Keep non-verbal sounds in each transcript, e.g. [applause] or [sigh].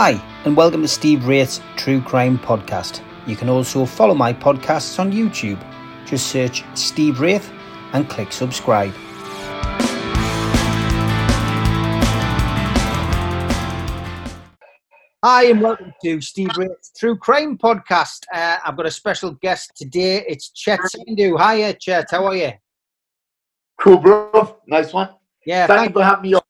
Hi, and welcome to Steve Wraith's True Crime Podcast. You can also follow my podcasts on YouTube. Just search Steve Wraith and click subscribe. Hi, and welcome to Steve Wraith's True Crime Podcast. Uh, I've got a special guest today. It's Chet Sandhu. Hiya, Chet. How are you? Cool, bro. Nice one. Yeah, Thank thank you for having me on.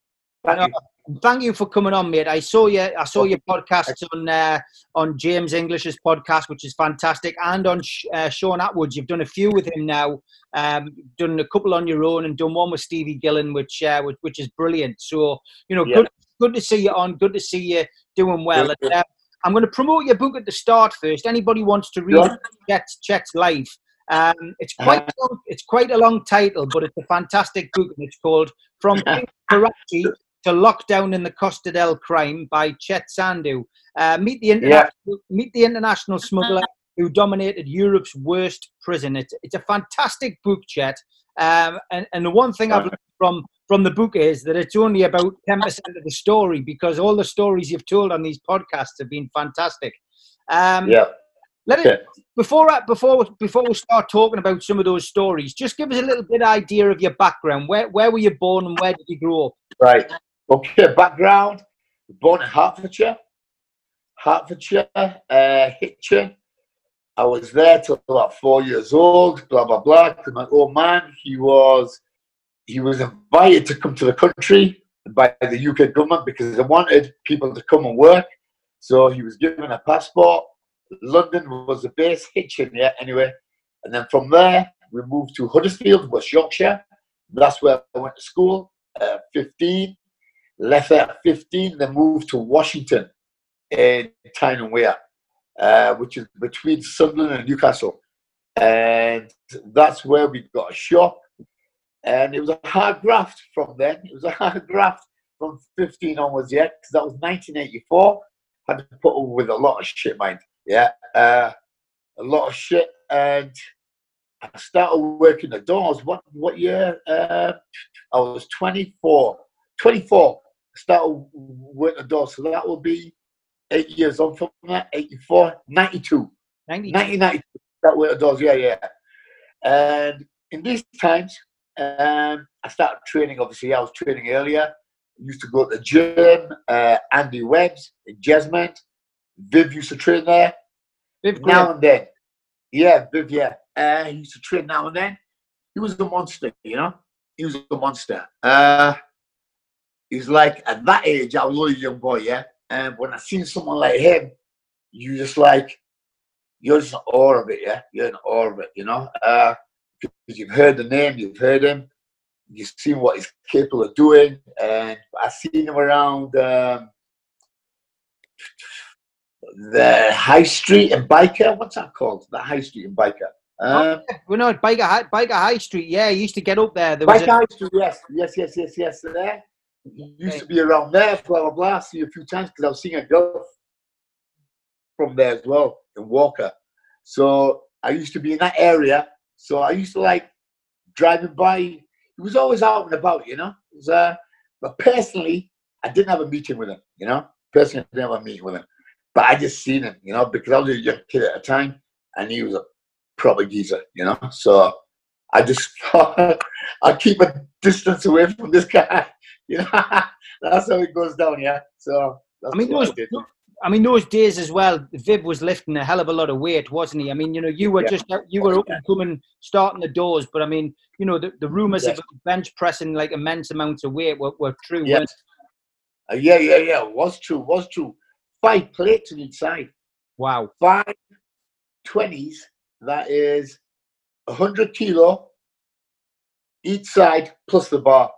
Thank No, you. Thank you for coming on, mate. I saw you. I saw your podcast on uh, on James English's podcast, which is fantastic, and on Sh- uh, Shaun Attwood. You've done a few with him now. Um, done a couple on your own, and done one with Stevie Gillen, which uh, which, which is brilliant. So you know, Yeah. good good to see you on. Good to see you doing well. And, uh, I'm going to promote your book at the start first. Anybody wants to read Sure. Chet's, Chet's life. Um, it's quite Uh-huh. long, it's quite a long title, but it's a fantastic book, and it's called "From [laughs] Karachi to Lockdown in the Costa del Crime" by Chet Sandhu. Uh, meet the international, meet the international smuggler who dominated Europe's worst prison. It's it's a fantastic book, Chet. Um, and and the one thing I've learned from from the book is that it's only about ten percent of the story because all the stories you've told on these podcasts have been fantastic. Um, Yeah. let it, before I, before before we start talking about some of those stories, just give us a little bit idea of your background. Where where were you born and where did you grow up? Right. Okay. Background. Born in Hertfordshire. Hertfordshire. Uh, Hitchin. I was there till about four years old. Blah blah blah. 'cause my old man, he was, he was invited to come to the country by the UK government because they wanted people to come and work. So he was given a passport. London was the base. Hitchin, yeah. Anyway, and then from there we moved to Huddersfield, West Yorkshire. That's where I went to school. Uh, 15, left at 15, then moved to Washington in Tyne and Wear, uh, which is between Sunderland and Newcastle. And that's where we got a shop. And it was a hard graft from then. It was a [laughs] hard graft from 15 onwards, yeah, because that was 1984. Had to put up with a lot of shit, mind. Yeah, uh, a lot of shit. And I started working the doors. What what year? Uh, I was 24. 24. Started with the doors. So that will be eight years on from that. 84, 92. 90, 1992. That worked the doors. Yeah, yeah. And in these times, um, I started training. Obviously, I was training earlier. Used to go to the gym. Uh, Andy Webb's in Jesmond. Viv used to train there Viv now and then. Yeah, Viv, yeah. Uh, he used to train now and then. He was a monster, you know? He was a monster. Uh, he's like, at that age, I was only a young boy, yeah? And when I seen someone like him, you just like, you're just in awe of it, yeah? You're in awe of it, you know? Uh, because you've heard the name, you've heard him, you've seen what he's capable of doing, and I seen him around um, the High Street in Byker. What's that called? The High Street in Byker. Um, We're not Byker High, Byker High Street. Yeah, I used to get up there. There was Byker a, High Street, yes, yes, yes, yes, yes. There. Used to be around there, blah blah blah. See you a few times because I was seeing a girl from there as well in Walker. So I used to be in that area. So I used to like driving by. He was always out and about, you know. Was, uh, but personally, I didn't have a meeting with him, you know. Personally, I didn't have a meeting with him. But I just seen him, you know, because I was a young kid at the time, and he was a proper geezer, you know. So I just [laughs] thought I'll keep a distance away from this guy, [laughs] you know. that's how it goes down, yeah. So that's I mean, those, I. I mean, those days as well. Viv was lifting a hell of a lot of weight, wasn't he? I mean, you know, you were Yeah. just you were up and coming, starting the doors, but I mean, you know, the, the rumors of bench pressing like immense amounts of weight were, were true. Yes. weren't Uh, yeah, yeah, yeah. Was true, was true. Five plates on each side. Wow. Five twenties. That is a hundred kilo each side plus the bar.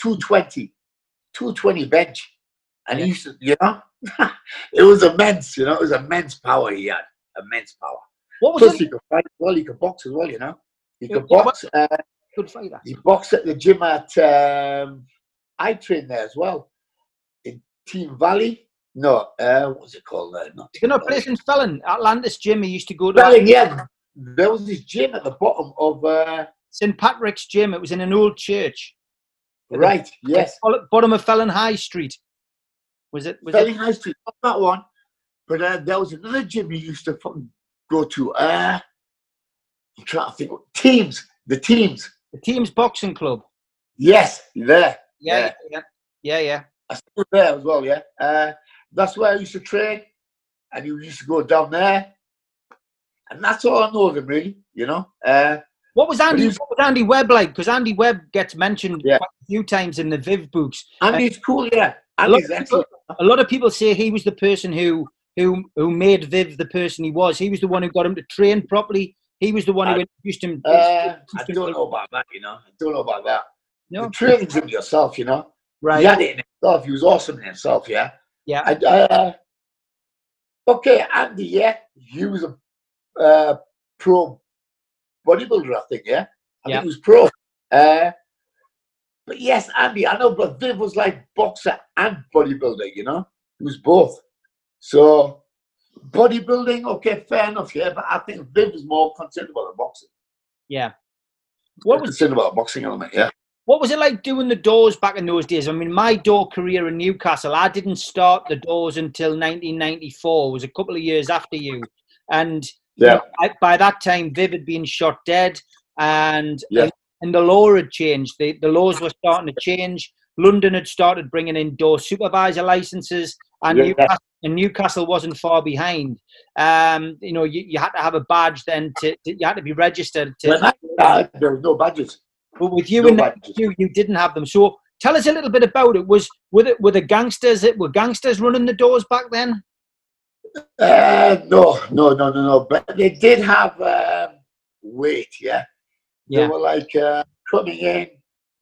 220. 220 bench. And he used to, you know, [laughs] it was immense, you know, it was immense power he had. Immense power. What was Plus, it? he could fight as well, he could box as well, you know. He could yeah, box. Uh, Good fighter. he boxed at the gym at, um, I trained there as well. In Team Valley. No, uh, what's it called there? Not You know, a place in Felling, Atlantis Gym. He used to go to Valley. yeah. There was this gym at the bottom of, uh, St Patrick's Gym. It was in an old church. Right, yes. Bottom of Felling High Street. Was it? Was Felling it? High Street, not that one. But uh, there was another gym you used to fucking go to. Uh, I'm trying to think. Teams, the teams. The team's boxing club. Yes, there. Yeah, Yeah. yeah, yeah, yeah. I still there as well. Yeah. Uh, that's where I used to train, and you used to go down there, and that's all I know of him really. You know. Uh, What was Andy? What was Andy Webb like? Because Andy Webb gets mentioned Yeah. quite a few times in the Viv books. and he's cool. Yeah. A lot, people, a lot of people say he was the person who who who made Viv the person he was. He was the one who got him to train properly. He was the one who introduced him. Uh, I introduced him don't to- know about that. You know. I don't know about that. No, The training's in yourself. You know. right. He had it in himself. He was awesome in himself. Yeah. Yeah. I, uh, okay, Andy. Yeah, he was a uh, pro bodybuilder. I think. Yeah, I Yeah. think he was pro. Uh, but yes, Andy. I know, but Viv was like boxer and bodybuilder. You know, he was both. So bodybuilding, okay, fair enough. Yeah, but I think Viv was more concerned about the boxing. Yeah. What was concerned about boxing element? Yeah. what was it like doing the doors back in those days? I mean, my door career in Newcastle, I didn't start the doors until 1994. It was a couple of years after you, and Yeah. I, by that time, Viv had been shot dead, and Yeah. and, and the law had changed. The the laws were starting to change. London had started bringing in door supervisor licenses, and Yeah. Newcastle, and Newcastle wasn't far behind. Um, you know, you, you had to have a badge then to, to you had to be registered. To, started, there was no badges. but with you No badges. you, you didn't have them. So tell us a little bit about it. Was were the, were the gangsters were gangsters running the doors back then? Uh, no, no, no, no, no. But they did have um, weight, yeah. They Yeah. were like uh, coming in.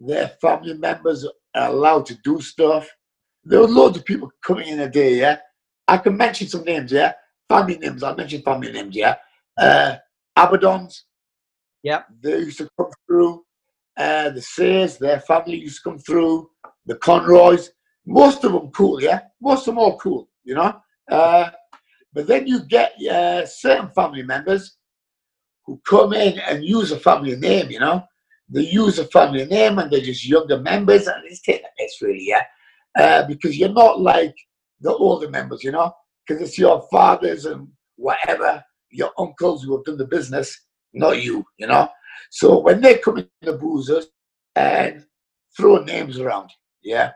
Their family members are allowed to do stuff. There were loads of people coming in a day, yeah. I can mention some names, yeah. Family names. I'll mention family names, yeah. Uh, Abaddons. Yeah. They used to come through. Uh, the Sayers, their family used to come through. The Conroys. Most of them cool, yeah. Most of them all cool, you know. Uh, but then you get uh, certain family members who come in and use a family name, you know. They use a family name and they're just younger members and it's taking a piss, really, yeah. Uh, because you're not like the older members, you know, because it's your fathers and whatever, your uncles who have done the business, not you, you know. So when they come in the boozers and throw names around, yeah,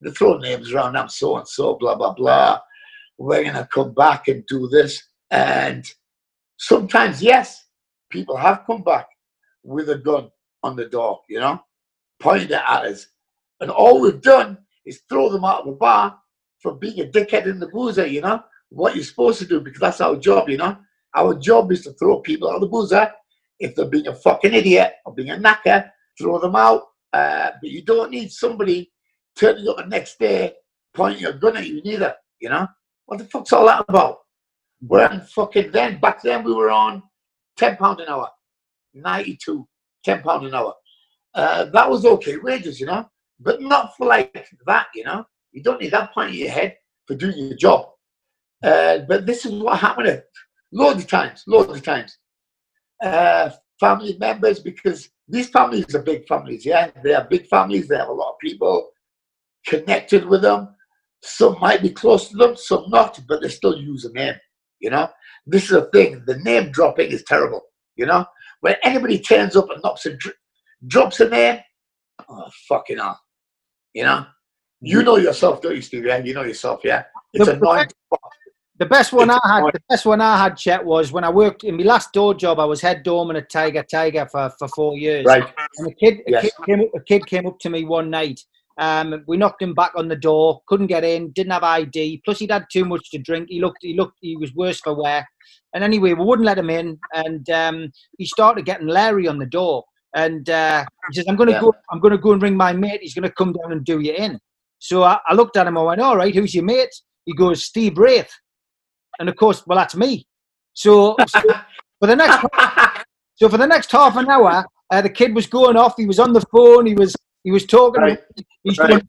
they throw names around, I'm so and so, blah, blah, blah we're going to come back and do this. And sometimes, yes, people have come back with a gun on the door, you know, pointing it at us. And all we've done is throw them out of the bar for being a dickhead in the boozer, you know, what you're supposed to do, because that's our job, you know. Our job is to throw people out of the boozer. If they're being a fucking idiot or being a knacker, throw them out. Uh, but you don't need somebody turning up the next day pointing a gun at you neither, you know. What the fuck's all that about? We're on fucking then. Back then we were on ten pound an hour, 92, 10 pound an hour. Uh, that was okay wages, you know, but not for like that, you know. You don't need that point in your head for doing your job. Uh, but this is what happened loads of times, loads of times. Uh, family members, because these families are big families, yeah. They are big families. They have a lot of people connected with them. Some might be close to them, some not, but they still use a name. You know, this is a thing. The name dropping is terrible. You know, when anybody turns up and knocks a dr- drops a name, oh fucking hell. You know, you mm. know yourself, don't you, Steve? Yeah, you know yourself. Yeah, it's The- annoying. The best one I had, fine. the best one I had, Chet, was when I worked in my last door job. I was head doorman at Tiger Tiger for, for four years. Right. And a kid, a, Yes. kid came up, a kid came up to me one night. Um, we knocked him back on the door. Couldn't get in. Didn't have ID. Plus, he'd had too much to drink. He looked. He looked. He was worse for wear. And anyway, we wouldn't let him in. And um, he started getting Larry on the door. And uh, he says, "I'm going to Yeah. go. I'm going to go and ring my mate. He's going to come down and do you in." So I, I looked at him. I went, "All right, who's your mate?" He goes, "Steve Wraith." And of course, well, that's me. So, so [laughs] for the next so for the next half an hour, uh, the kid was going off. He was on the phone. He was he was talking. Right. He's Right.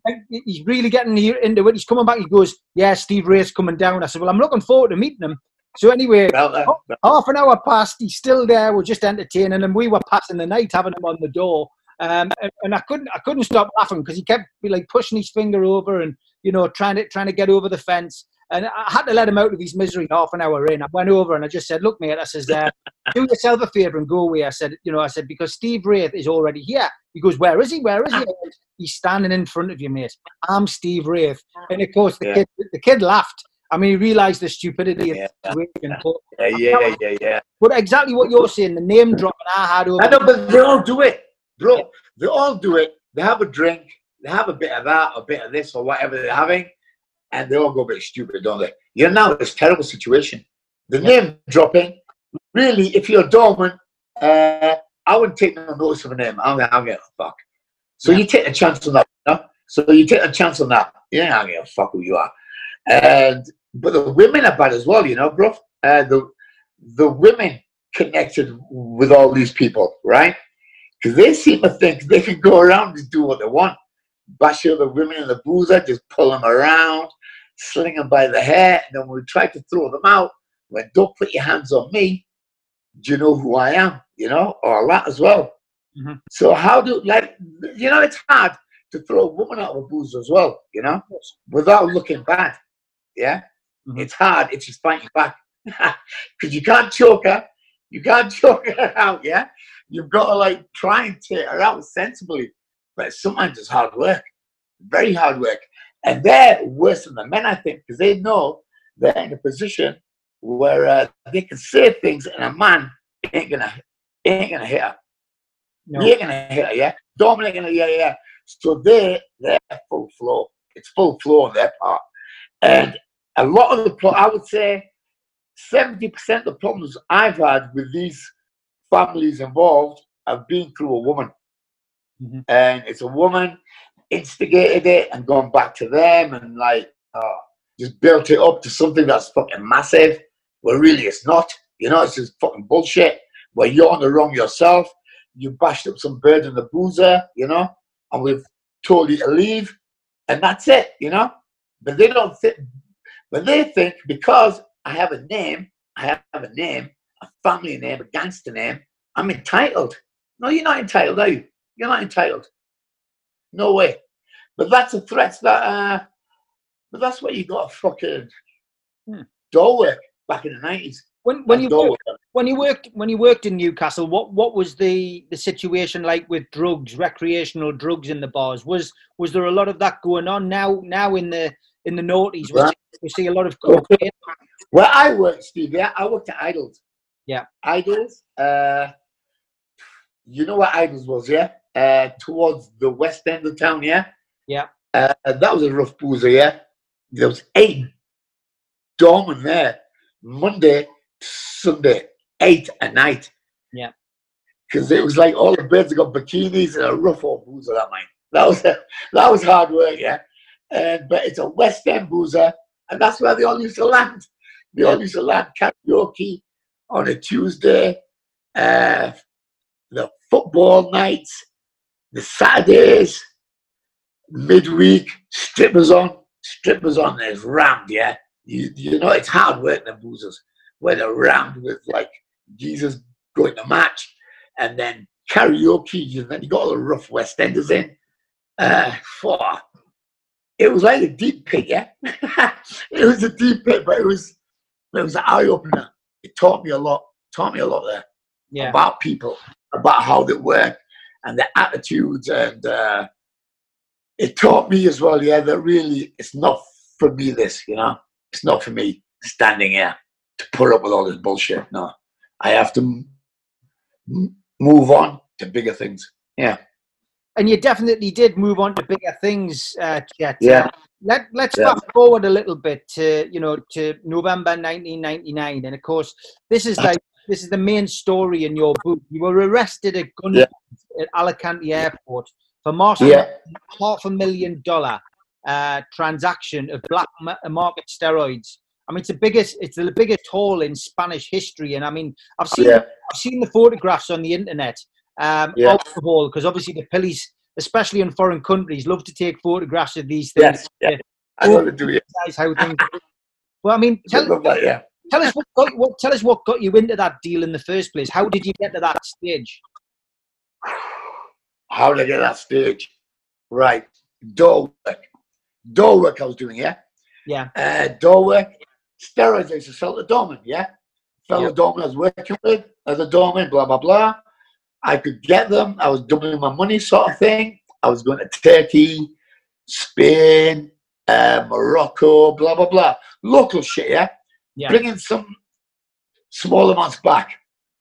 he's really getting here into it. He's coming back. He goes, "Yeah, Steve Wraith's coming down." I said, "Well, I'm looking forward to meeting him." So anyway, Well, uh, half an hour passed. He's still there. We're just entertaining him. We were passing the night having him on the door, um, and, and I couldn't I couldn't stop laughing because he kept like pushing his finger over and you know, trying to trying to get over the fence. And I had to let him out of his misery half an hour in. I went over and I just said, "Look, mate," I says, uh, "Do yourself a favour and go away." I said, "You know," I said because Steve Wraith is already here. He goes, "Where is he? Where is he?" He's standing in front of you, mate. I'm Steve Wraith, and of course the yeah. kid the kid laughed. I mean, he realised the stupidity yeah. of the situation. But yeah, yeah, yeah, yeah. But exactly what you're saying, the name dropping I had over. I know, but they all do it, bro. Yeah. They all do it. They have a drink, they have a bit of that, a bit of this, or whatever they're having, and they all go very stupid, don't they? You're now in this terrible situation. The yeah. name dropping, really, if you're dormant, uh, I wouldn't take no notice of a name. I'm gonna get a fuck. So yeah. you take a chance on that. You know? So you take a chance on that. Yeah, I'm gonna fuck who you are. And but the women are bad as well, you know, bro. Uh, the the women connected with all these people, right? Because they seem to think they can go around and do what they want. Bash the women in the boozer, just pull them around, sling them by the hair, and then when we try to throw them out, when don't put your hands on me, do you know who I am? You know, or a lot as well. Mm-hmm. So how do like you know it's hard to throw a woman out of a boozer as well, you know, without looking bad. Yeah, mm-hmm. it's hard. It's just fighting back [laughs] because you can't choke her. You can't [laughs] choke her out. Yeah, you've got to like try and take her out sensibly. But sometimes it's hard work, very hard work, and they're worse than the men, I think, because they know they're in a position where uh, they can say things, and a man ain't gonna ain't gonna hit her. No. He ain't gonna hit her. Yeah, Dominic gonna yeah yeah. So they they're full flow. It's full flow on their part. And a lot of the, plot, I would say 70% of the problems I've had with these families involved have been through a woman. Mm-hmm. And it's a woman instigated it and gone back to them and like uh, just built it up to something that's fucking massive. Well, really, it's not. You know, it's just fucking bullshit. Where you're on the wrong yourself. You bashed up some bird in the boozer, you know, and we've told you to leave, and that's it, you know. But they don't think, but they think because I have a name, I have a name, a family name, a gangster name, I'm entitled. No, you're not entitled, are you? You're not entitled. No way. But that's a threat that, uh, but that's what you got a fucking hmm. door work back in the 90s. When, when you worked, when you worked when you worked in Newcastle, what, what was the, the situation like with drugs, recreational drugs in the bars? Was was there a lot of that going on now now in the in the noughties. We, right. we see a lot of cocaine. Well, I worked, Steve. Yeah, I worked at Idols. Yeah, Idols. Uh, you know what Idols was? Yeah, uh, towards the west end of town. Yeah. Yeah. Uh, that was a rough boozer. Yeah, there was eight dormant there, Monday, Sunday, eight at night. Yeah. Because it was like all the beds got bikinis and a rough old boozer that night. That was [laughs] that was hard work. Yeah and but it's a West End boozer, and that's where they all used to land. They all used to land karaoke on a Tuesday, uh, the football nights, the Saturdays, midweek, strippers on, strippers on, there's rammed, yeah. You, you know, it's hard work, the boozers, where they're rammed with like Jesus going to match, and then karaoke, and then you got all the rough West Enders in. Uh, for it was like a deep pit, yeah. [laughs] it was a deep pit, but it was it was an eye opener. It taught me a lot. Taught me a lot there yeah. about people, about how they work, and their attitudes, and uh, it taught me as well. Yeah, that really it's not for me. This, you know, it's not for me standing here to put up with all this bullshit. No, I have to m- move on to bigger things. Yeah and you definitely did move on to bigger things, uh, Chet. Yeah. Let Let's yeah. fast forward a little bit to you know to November 1999, and of course this is [laughs] like this is the main story in your book. You were arrested at gunpoint yeah. at Alicante Airport for marshalling yeah. half a million dollar uh, transaction of black market steroids. I mean, it's the biggest. It's the biggest haul in Spanish history, and I mean, I've seen I've seen the photographs on the internet um, yeah. alcohol, because obviously the police, especially in foreign countries, love to take photographs of these things. Yes, yeah. I know to do it. How things. well, I mean, tell, that, yeah. tell us what, got, what tell us what got you into that deal in the first place. How did you get to that stage? How did I get that stage? Right, door work. door work I was doing, yeah? Yeah. Uh, door work, steroids I used to sell to doorman, yeah? Fellow Yeah. doorman I was working with as a doorman, blah, blah, blah. I could get them. I was doubling my money sort of thing. I was going to Turkey, Spain, uh, Morocco, blah, blah, blah. Local shit, yeah? Yeah. Bringing some small amounts back.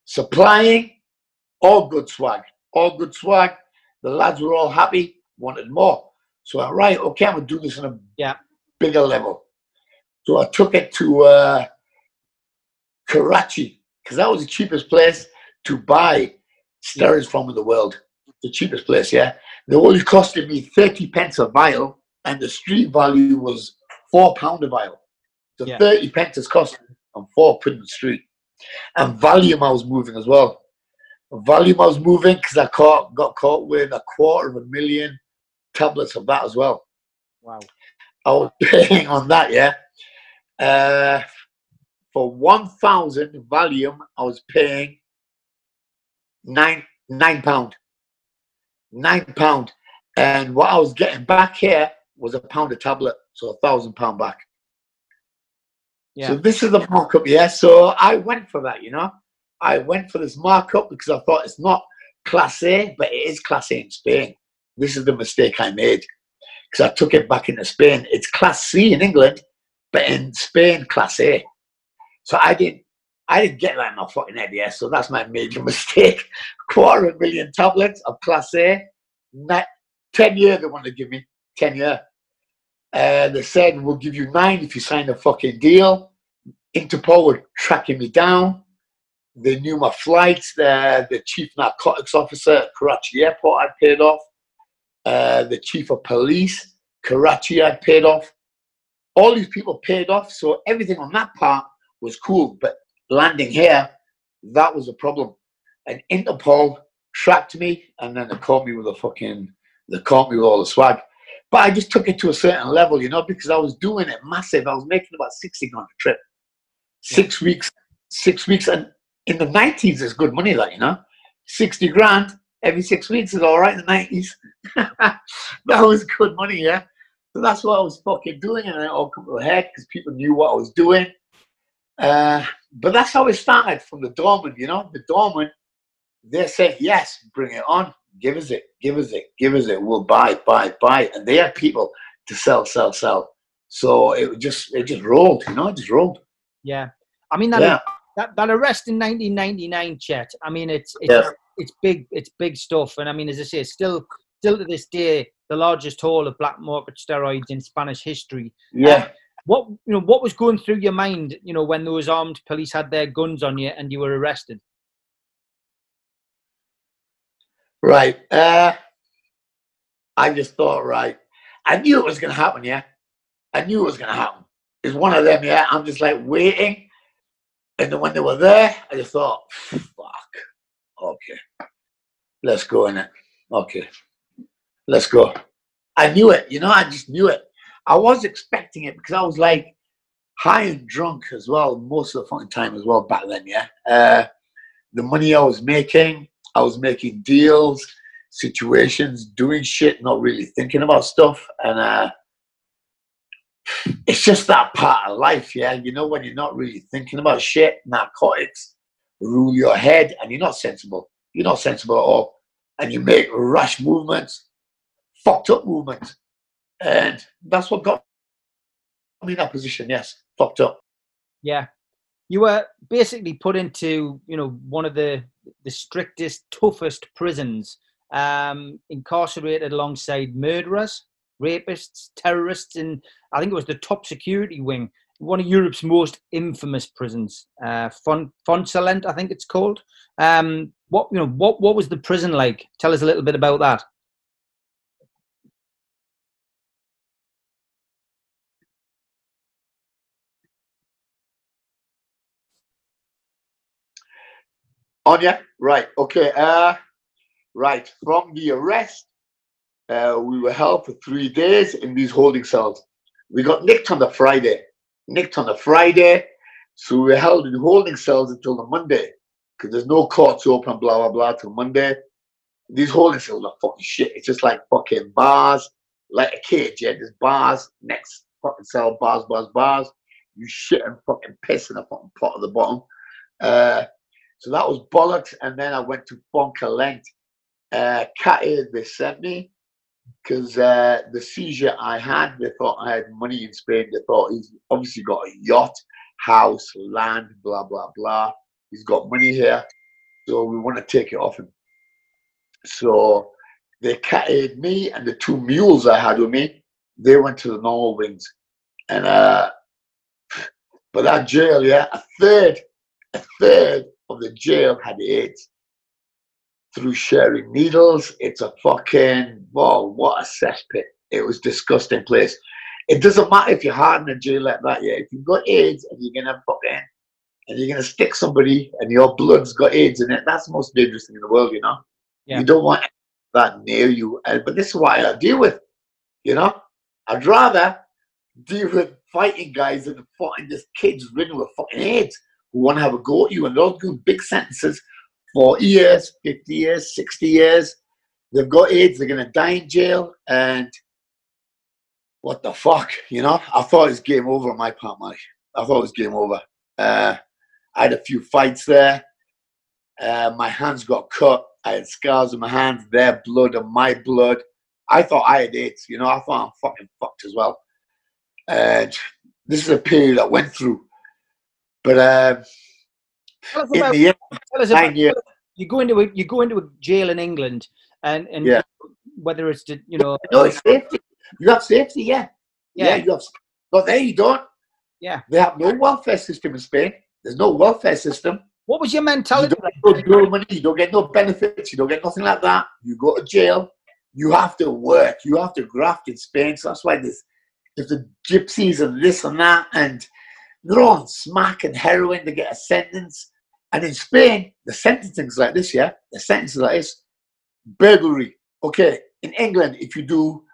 Supplying, all good swag. All good swag. The lads were all happy, wanted more. So I right, okay, I'm gonna do this on a Yeah. bigger level. So I took it to uh, Karachi because that was the cheapest place to buy steroids from in the world. The cheapest place, yeah. They only costed me 30 pence a vial, and the street value was four pound a vial. So Yeah. 30 pence is costing on four the street. And volume I was moving as well. Volume I was moving because I caught, got caught with a quarter of a million tablets of that as well. Wow. I was [laughs] paying on that, yeah. Uh, for 1,000 volume, I was paying nine nine pound. Nine pound. And what I was getting back here was a pound a tablet, so a thousand pound back. Yeah. So this is the markup, yeah. So I went for that, you know. I went for this markup because I thought it's not class A, but it is class A in Spain. This is the mistake I made because I took it back into Spain. It's class C in England, but in Spain, class A. So I didn't, I didn't get that in my fucking head, yeah. So that's my major [laughs] mistake. Quarter of a million tablets of class A. Ten year they want to give me. Ten year. Uh, they said we'll give you nine if you sign a fucking deal. Interpol were tracking me down. They knew my flights. The, the chief narcotics officer at Karachi Airport I paid off. Uh, the chief of police, Karachi I paid off. All these people paid off. So everything on that part was cool. But landing here, that was a problem. And Interpol tracked me and then they caught me with a fucking, they caught me with all the swag. But I just took it to a certain level, you know, because I was doing it massive. I was making about 60 grand a trip. Six weeks, six weeks. And in the 90s, it's good money, that, you know. 60 grand every six weeks is all right in the 90s. [laughs] that was good money, yeah. So that's what I was fucking doing. And it all come to a head because people knew what I was doing. Uh, but that's how it started from the doorman, you know. The doorman, they said, yes, bring it on. Give us it, give us it, give us it. We'll buy, buy, buy. And they had people to sell, sell, sell. So it just it just rolled, you know, it just rolled. Yeah. I mean that Yeah. That, that arrest in 1999, Chet. I mean, it's it's it's big it's big stuff, and I mean, as I say, still still to this day, the largest haul of black market steroids in Spanish history. Yeah. What you know, what was going through your mind, you know, when those armed police had their guns on you and you were arrested? Right. Uh, I just thought, right. I knew it was going to happen, yeah. I knew it was going to happen. It's one of them, yeah. I'm just like waiting. And then when they were there, I just thought, fuck. Okay. Let's go in it. Okay. Let's go. I knew it, you know, I just knew it. I was expecting it because I was like high and drunk as well, most of the fucking time as well back then, yeah. Uh, the money I was making, I was making deals, situations, doing shit, not really thinking about stuff. And uh, it's just that part of life, yeah. You know, when you're not really thinking about shit, narcotics rule your head and you're not sensible. You're not sensible at all. And you make rash movements, fucked up movements. And that's what got me in that position, yes. Fucked up. Yeah. You were basically put into, you know, one of the the strictest, toughest prisons, um, incarcerated alongside murderers, rapists, terrorists, and I think it was the top security wing, one of Europe's most infamous prisons, uh, Fon Fontcalent, I think it's called. Um, what you know, what what was the prison like? Tell us a little bit about that. On ya? Right. Okay. Uh, right. From the arrest, uh, we were held for three days in these holding cells. We got nicked on the Friday. Nicked on the Friday. So we were held in holding cells until the Monday. Because there's no courts open, blah, blah, blah, till Monday. These holding cells are fucking shit. It's just like fucking bars, like a cage. Yeah, there's bars next fucking cell, bars, bars, bars. You shit and fucking piss in a fucking pot at the bottom. Uh, so that was bollocks. And then I went to Fontcalent. Uh, cat they sent me because uh, the seizure I had, they thought I had money in Spain. They thought he's obviously got a yacht, house, land, blah, blah, blah. He's got money here. So we want to take it off him. So they carried me and the two mules I had with me, they went to the normal wings. And uh but that jail, yeah, a third, a third of the jail had AIDS through sharing needles. It's a fucking whoa, what a cesspit. It was disgusting place. It doesn't matter if you're hard in a jail like that, yeah. If you've got AIDS and you're gonna fucking and you're gonna stick somebody and your blood's got AIDS in it, that's the most dangerous thing in the world, you know. Yeah. You don't want that near you. Uh, but this is what I deal with, you know. I'd rather deal with fighting guys than fighting just kids ridden with fucking AIDS who want to have a go at you and they're doing big sentences 40 years, 50 years, 60 years. They've got AIDS, they're going to die in jail. And what the fuck, you know? I thought it was game over on my part, Mike. I thought it was game over. Uh, I had a few fights there. Uh, my hands got cut. I had scars on my hands, their blood and my blood. I thought I had AIDS, you know, I thought I'm fucking fucked as well. And this is a period I went through. But um, in about, the end, about, years, you go into a you go into a jail in England and and yeah. whether it's to, you know no it's safety. You have safety, yeah. Yeah, yeah you have but there you don't. Yeah. They have no welfare system in Spain. There's no welfare system. What was your mentality? You don't, get no money, you don't get no benefits, you don't get nothing like that. You go to jail, you have to work, you have to graft in Spain. So that's why this, if the gypsies and this and that, and they're on smack and heroin to get a sentence. And in Spain, the sentencing's like this, yeah? The sentence is like this burglary. Okay, in England, if you do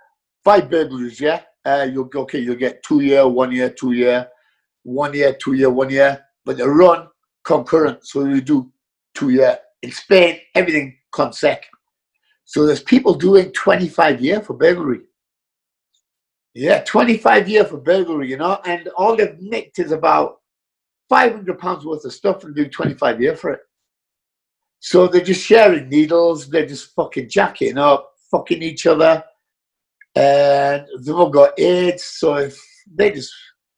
five burglaries, yeah, uh, you'll okay, you'll get two year, one year, two year, one year, two year, one year. But they run concurrent. So you do two year. In Spain, everything consec. So there's people doing 25 year for burglary. Yeah, 25 year for burglary, you know, and all they've nicked is about 500 pounds worth of stuff and do 25 year for it. So they're just sharing needles, they're just fucking jacking up, fucking each other, and they've all got AIDS, so if they just,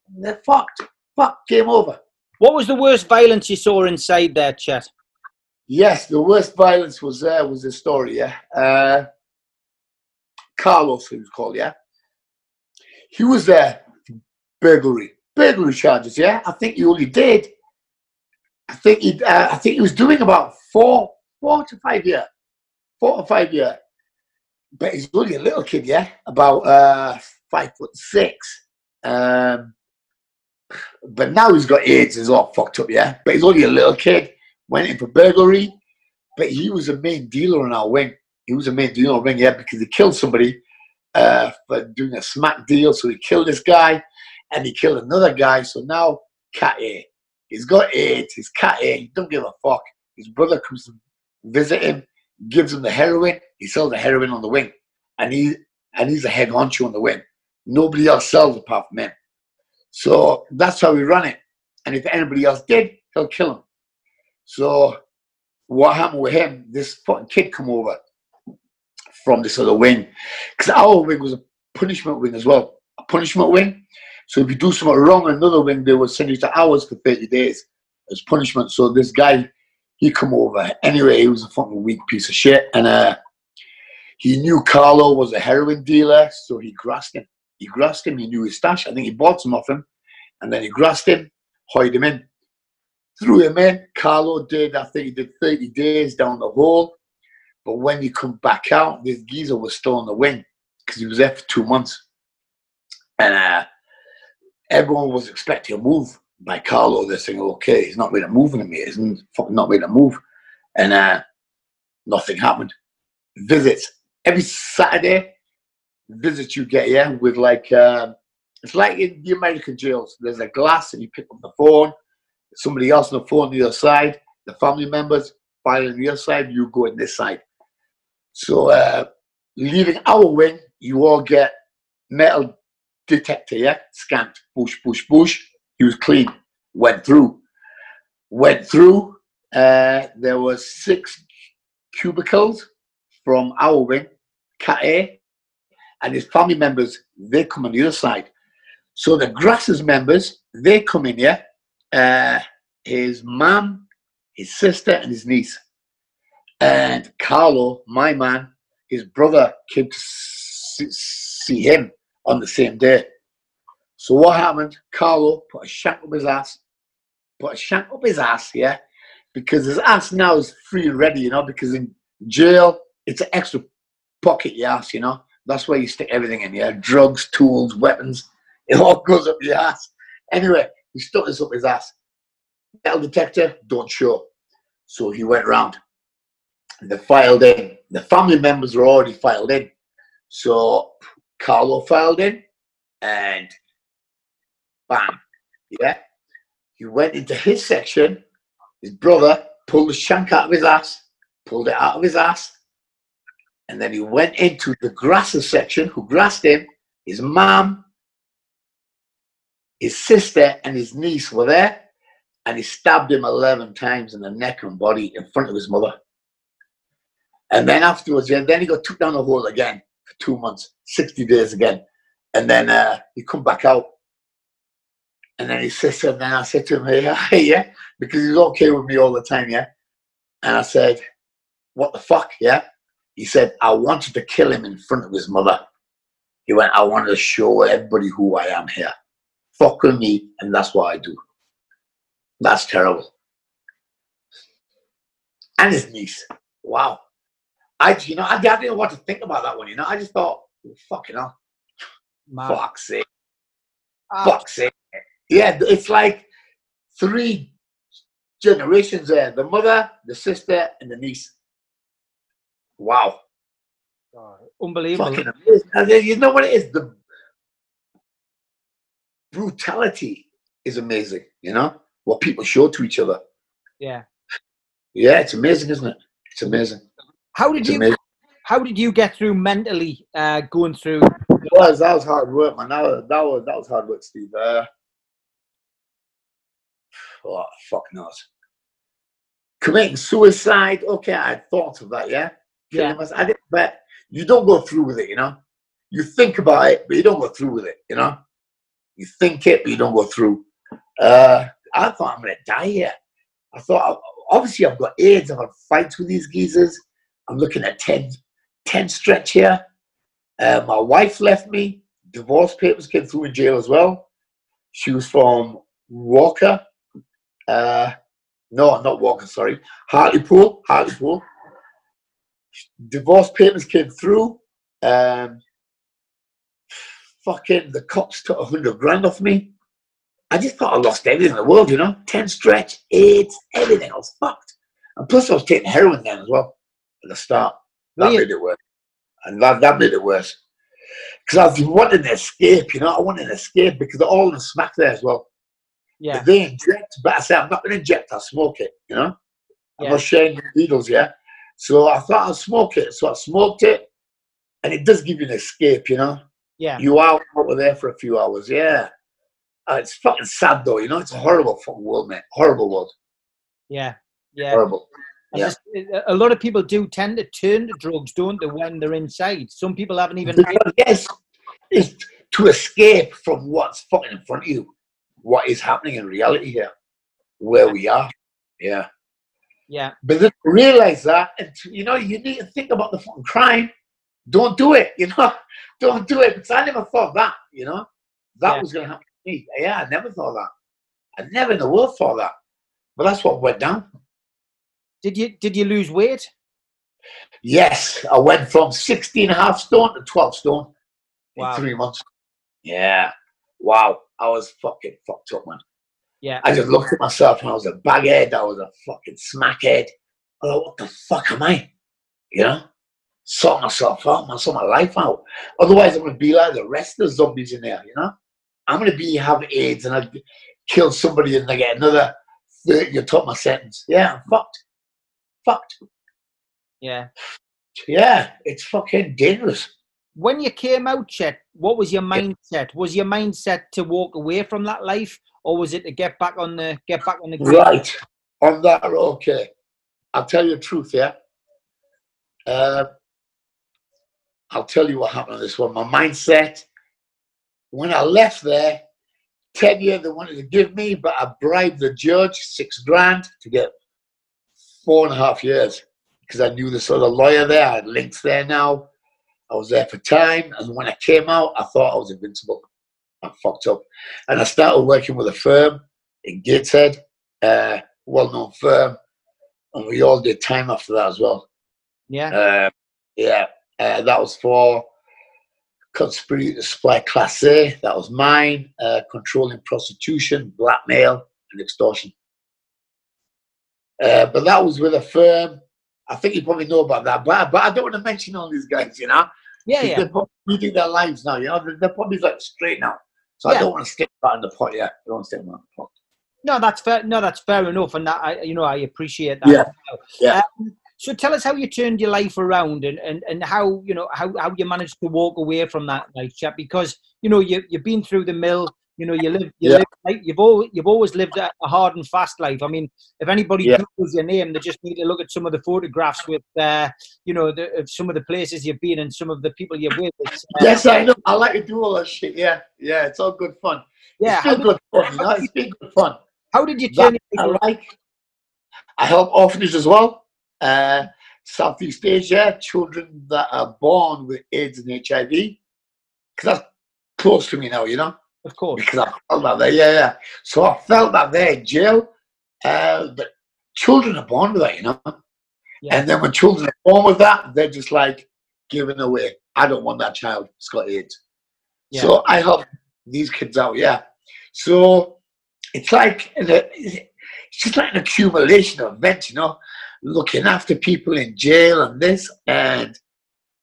they're fucked. Fuck, game over. What was the worst violence you saw inside there, Chet? Yes, the worst violence was there was the story, yeah. Uh, Carlos, he was called, yeah. He was there, burglary, burglary charges, yeah. I think he only did. I think he, uh, I think he was doing about four, four to five year, four to five year. But he's only a little kid, yeah, about uh, five foot six. Um, but now he's got AIDS, he's all fucked up, yeah. But he's only a little kid, went in for burglary, but he was a main dealer in our wing. He was a main dealer in our wing, yeah, because he killed somebody uh, for doing a smack deal. So he killed this guy and he killed another guy. So now, cat A. He's got AIDS, he's cat A, he don't give a fuck. His brother comes to visit him, gives him the heroin, he sells the heroin on the wing. And he and he's a head honcho on the wing. Nobody else sells apart from him. So that's how we run it. And if anybody else did, he'll kill him. So what happened with him? This fucking kid come over from this other wing, because our wing was a punishment wing as well, a punishment wing. So if you do something wrong in another wing, they would send you to hours for 30 days as punishment. So this guy, he come over. Anyway, he was a fucking weak piece of shit. And uh, he knew Carlo was a heroin dealer, so he grasped him. He grasped him, he knew his stash. I think he bought some off him. And then he grasped him, hired him in, threw him in. Carlo did, I think he did 30 days down the hole. But when he come back out, this geezer was still on the wing because he was there for two months. And uh, everyone was expecting a move by Carlo. They're saying, okay, he's not made a move in me. He's not made a move. And uh, nothing happened. Visits. Every Saturday, visits you get, yeah, with like, um, it's like in the American jails. There's a glass and you pick up the phone, somebody else on the phone on the other side, the family members file on the other side, you go in this side. So, uh, leaving our wing, you all get metal detector, yeah, scanned, push, push, push. He was clean. Went through. Went through. Uh, there was six cubicles from our wing, Cat A, and his family members, they come on the other side. So the Grasses members, they come in here. Uh, his mum, his sister, and his niece. And Carlo, my man, his brother came to see him on the same day. So what happened? Carlo put a shank up his ass, put a shank up his ass, yeah, because his ass now is free and ready, you know, because in jail it's an extra pocket your ass, you know. That's where you stick everything in, yeah, drugs, tools, weapons, it all [laughs] goes up your ass. Anyway, he stuck this up his ass. Metal detector, don't show. So he went round. They filed in. The family members were already filed in. So Carlo filed in and bam, yeah. He went into his section. His brother pulled the shank out of his ass, pulled it out of his ass, and then he went into the grasser section who grassed him. His mom, his sister, and his niece were there, and he stabbed him 11 times in the neck and body in front of his mother. And then afterwards, then he got took down the hole again two months, 60 days again. And then uh, he come back out. And then he says, and then I said to him, hey, [laughs] yeah, because he's okay with me all the time, yeah. And I said, what the fuck, yeah? He said, I wanted to kill him in front of his mother. He went, I wanted to show everybody who I am here. Fuck with me, and that's what I do. That's terrible. And his niece. Wow. I, you know, I, I didn't know what to think about that one. You know, I just thought, oh, fucking hell, Man. fuck's sake, uh, fuck's sake. Yeah, it's like three generations there: the mother, the sister, and the niece. Wow, unbelievable. Fucking You know what it is? The brutality is amazing. You know what people show to each other. Yeah. Yeah, it's amazing, isn't it? It's amazing. How did you? How did you get through mentally uh, going through? It was that was hard work, man. That was that was, that was hard work, Steve. Uh, oh fuck knows. Committing suicide. Okay, I thought of that. Yeah. Yeah. I didn't, but you don't go through with it. You know. You think about it, but you don't go through with it. You know. You think it, but you don't go through. Uh, I thought I'm gonna die here. I thought obviously I've got AIDS. I've had fights with these geezers. I'm looking at 10, 10 stretch here. Uh, my wife left me. Divorce papers came through in jail as well. She was from Walker. Uh, no, not Walker, sorry. Hartlepool. Hartlepool. Divorce papers came through. Um, fucking, the cops took a hundred grand off me. I just thought I lost everything in the world, you know? 10 stretch, AIDS, everything. I was fucked. And plus, I was taking heroin then as well at the start. That made it worse. And that, that made it worse. Because I was wanting to escape, you know, I wanted to escape because all the smack there as well. Yeah. they inject, but I said, I'm not going to inject, I'll smoke it, you know? I'm yeah. not sharing needles, yeah? So I thought I'd smoke it. So I smoked it, and it does give you an escape, you know? Yeah. You are over there for a few hours, yeah. Uh, it's fucking sad though, you know? It's a horrible fucking world, man. Horrible world. Yeah. Yeah. Horrible. Yeah. Just, uh, a lot of people do tend to turn to drugs, don't they, when they're inside? Some people haven't even. yes, it's to escape from what's fucking in front of you, what is happening in reality here, where we are. Yeah. Yeah. But then realize that, and you know, you need to think about the fucking crime. Don't do it, you know. [laughs] Don't do it because I never thought that, you know, that yeah. was going to happen to me. Yeah, I never thought that. I never in the world thought that. But that's what went down. Did you did you lose weight? Yes, I went from 16 and a half stone to 12 stone wow. in three months. Yeah. Wow. I was fucking fucked up, man. Yeah. I just looked at myself and I was a baghead. I was a fucking smackhead. I thought, what the fuck am I? You know? Sort myself out, man. Sort my life out. Otherwise, I'm going to be like the rest of the zombies in there, you know? I'm going to be, have AIDS and I kill somebody and I get another 30 on top my sentence. Yeah, I'm fucked fucked. Yeah. Yeah, it's fucking dangerous. when you came out, Chet, what was your mindset? Was your mindset to walk away from that life, or was it to get back on the get back on the grid? right on that? Okay, I'll tell you the truth. Yeah, uh, I'll tell you what happened on this one. My mindset when I left there, ten years they wanted to give me, but I bribed the judge six grand to get four and a half years because I knew sort of lawyer there. I had links there now. I was there for time, and when I came out, I thought I was invincible. I fucked up, and I started working with a firm in Gateshead, uh, well-known firm, and we all did time after that as well. Yeah, uh, yeah, uh, that was for conspiracy to supply Class A. That was mine. Uh, controlling prostitution, blackmail, and extortion. Uh, but that was with a firm. I think you probably know about that, but but I don't want to mention all these guys, you know. Yeah, yeah. They're leading their lives now. You know, they're, they're probably like straight now. So yeah. I don't want to stick that in the pot yet. I don't want to stick that in the pot. No, that's fair. No, that's fair enough, and that I, you know, I appreciate that. Yeah. Yeah. Um, so tell us how you turned your life around and, and, and how you know how, how you managed to walk away from that life Chet because you know you you've been through the mill you know you live you yeah. live like you've always you've always lived a, hard and fast life. I mean, if anybody yeah. knows your name, they just need to look at some of the photographs with uh, you know the, of some of the places you've been and some of the people you're with. Uh, yes, I know. I like to do all that shit. Yeah, yeah, it's all good fun. Yeah, it's still good fun. You know? It's been good fun. How did you turn? I like. I help orphanages as well. Uh, Southeast Asia, children that are born with AIDS and HIV, because that's close to me now, you know. Of course. Because I felt that there, yeah, yeah. So I felt that there in jail. Uh, but children are born with that, you know. Yeah. And then when children are born with that, they're just like giving away. I don't want that child. It's got AIDS. Yeah. So I help these kids out, yeah. So it's like it's just like an accumulation of events, you know, looking after people in jail and this and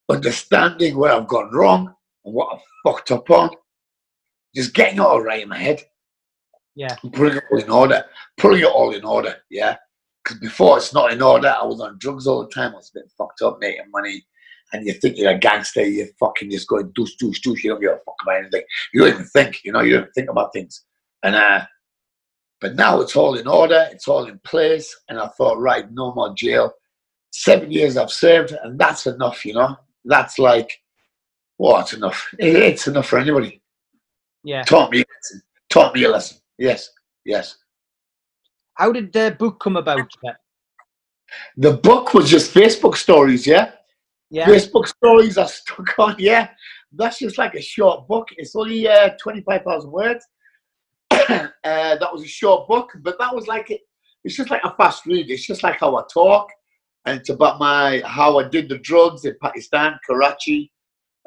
understanding where I've gone wrong and what I've fucked up on just getting it all right in my head. Yeah. Putting it all in order. Putting it all in order. Yeah. Because before it's not in order, I was on drugs all the time. I was a bit fucked up, making money. And you think you're a gangster, you're fucking just going douche, douche, douche. You don't give a fuck about anything. You don't even think, you know, you don't think about things. And, uh, but now it's all in order, it's all in place. And I thought, right, no more jail. Seven years I've served, and that's enough, you know. That's like, what? Well, enough. It's enough for anybody. Yeah. Taught me a lesson. Taught me a lesson. Yes. Yes. How did the book come about? [laughs] The book was just Facebook stories, yeah? Yeah. Facebook stories are stuck on, yeah. That's just like a short book. It's only uh, 25,000 words. [coughs] uh, that was a short book, but that was like, it it's just like a fast read. It's just like how I talk. And it's about my, how I did the drugs in Pakistan, Karachi,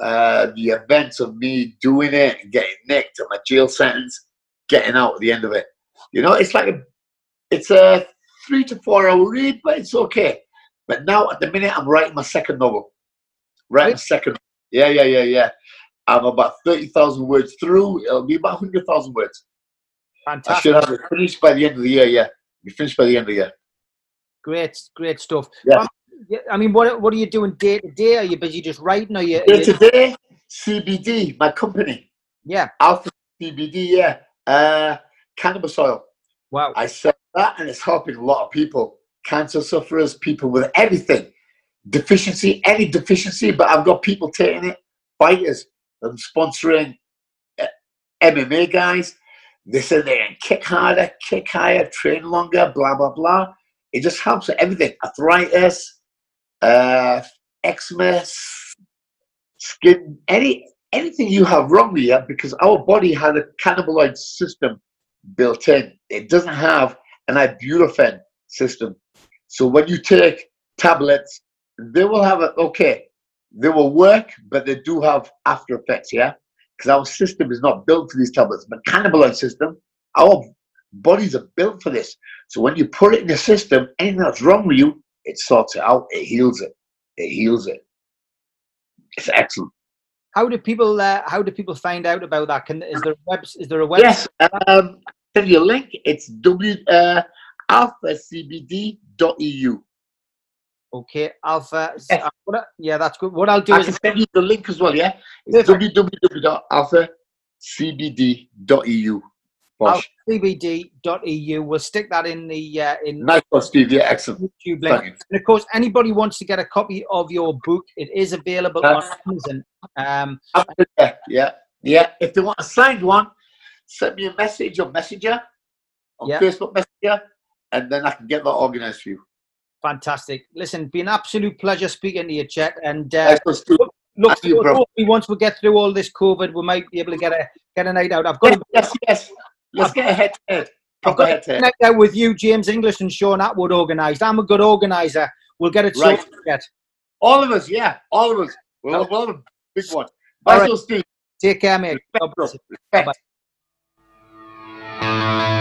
uh, the events of me doing it and getting nicked and my jail sentence, getting out at the end of it. You know, it's like a, it's a three to four hour read, but it's okay. But now at the minute, I'm writing my second novel. Writing second. Yeah, yeah, yeah, yeah. I'm about 30,000 words through. It'll be about 100,000 words. Fantastic. I should have it finished by the end of the year, yeah. Be finished by the end of the year. Great, great stuff. Yeah. I mean, what what are you doing day to day? Are you busy just writing? Are you day to day? CBD, my company. Yeah. Alpha CBD, yeah. Uh, cannabis oil. Wow. I sell that, and it's helping a lot of people, cancer sufferers, people with everything, deficiency, any deficiency. But I've got people taking it, fighters. I'm sponsoring uh, MMA guys. They say they can kick harder, kick higher, train longer, blah blah blah. It just helps with everything. Arthritis, uh, eczema, skin, any anything you have wrong with you, because our body has a cannabinoid system built in. It doesn't have an ibuprofen system. So when you take tablets, they will have a okay, they will work, but they do have after effects, yeah? Because our system is not built for these tablets. But cannabinoid system, our bodies are built for this. So when you put it in the system, anything that's wrong with you, it sorts it out, it heals it, it heals it. It's excellent. How do people? Uh, how do people find out about that? Can is there a web? Is there a website? Yes, um, send you a link. It's w uh, alphacbd.eu. Okay, Alpha. Yes. Uh, yeah, that's good. What I'll do I is can send you the link as well. Yeah, it's www.alphacbd.eu. cbd.eu. We'll stick that in the uh, in nice one, Steve. Yeah, excellent. YouTube link. And of course, anybody wants to get a copy of your book, it is available uh, on Amazon. Um, yeah, yeah, yeah. If they want a signed one, send me a message on Messenger, on yeah. Facebook Messenger, and then I can get that organised for you. Fantastic. Listen, been an absolute pleasure speaking to you, Chet. And uh, look, look you, once we get through all this COVID, we might be able to get a get a night out. I've got yes, yes. Let's get a head to head. Proper head to head. Out with you, James English, and Shaun Attwood organised. I'm a good organiser. We'll get it right. sorted. All of us, yeah, all of us. Well, well, well big one. Bye, right. Steve. Take care, mate. Respect. Respect. Bye.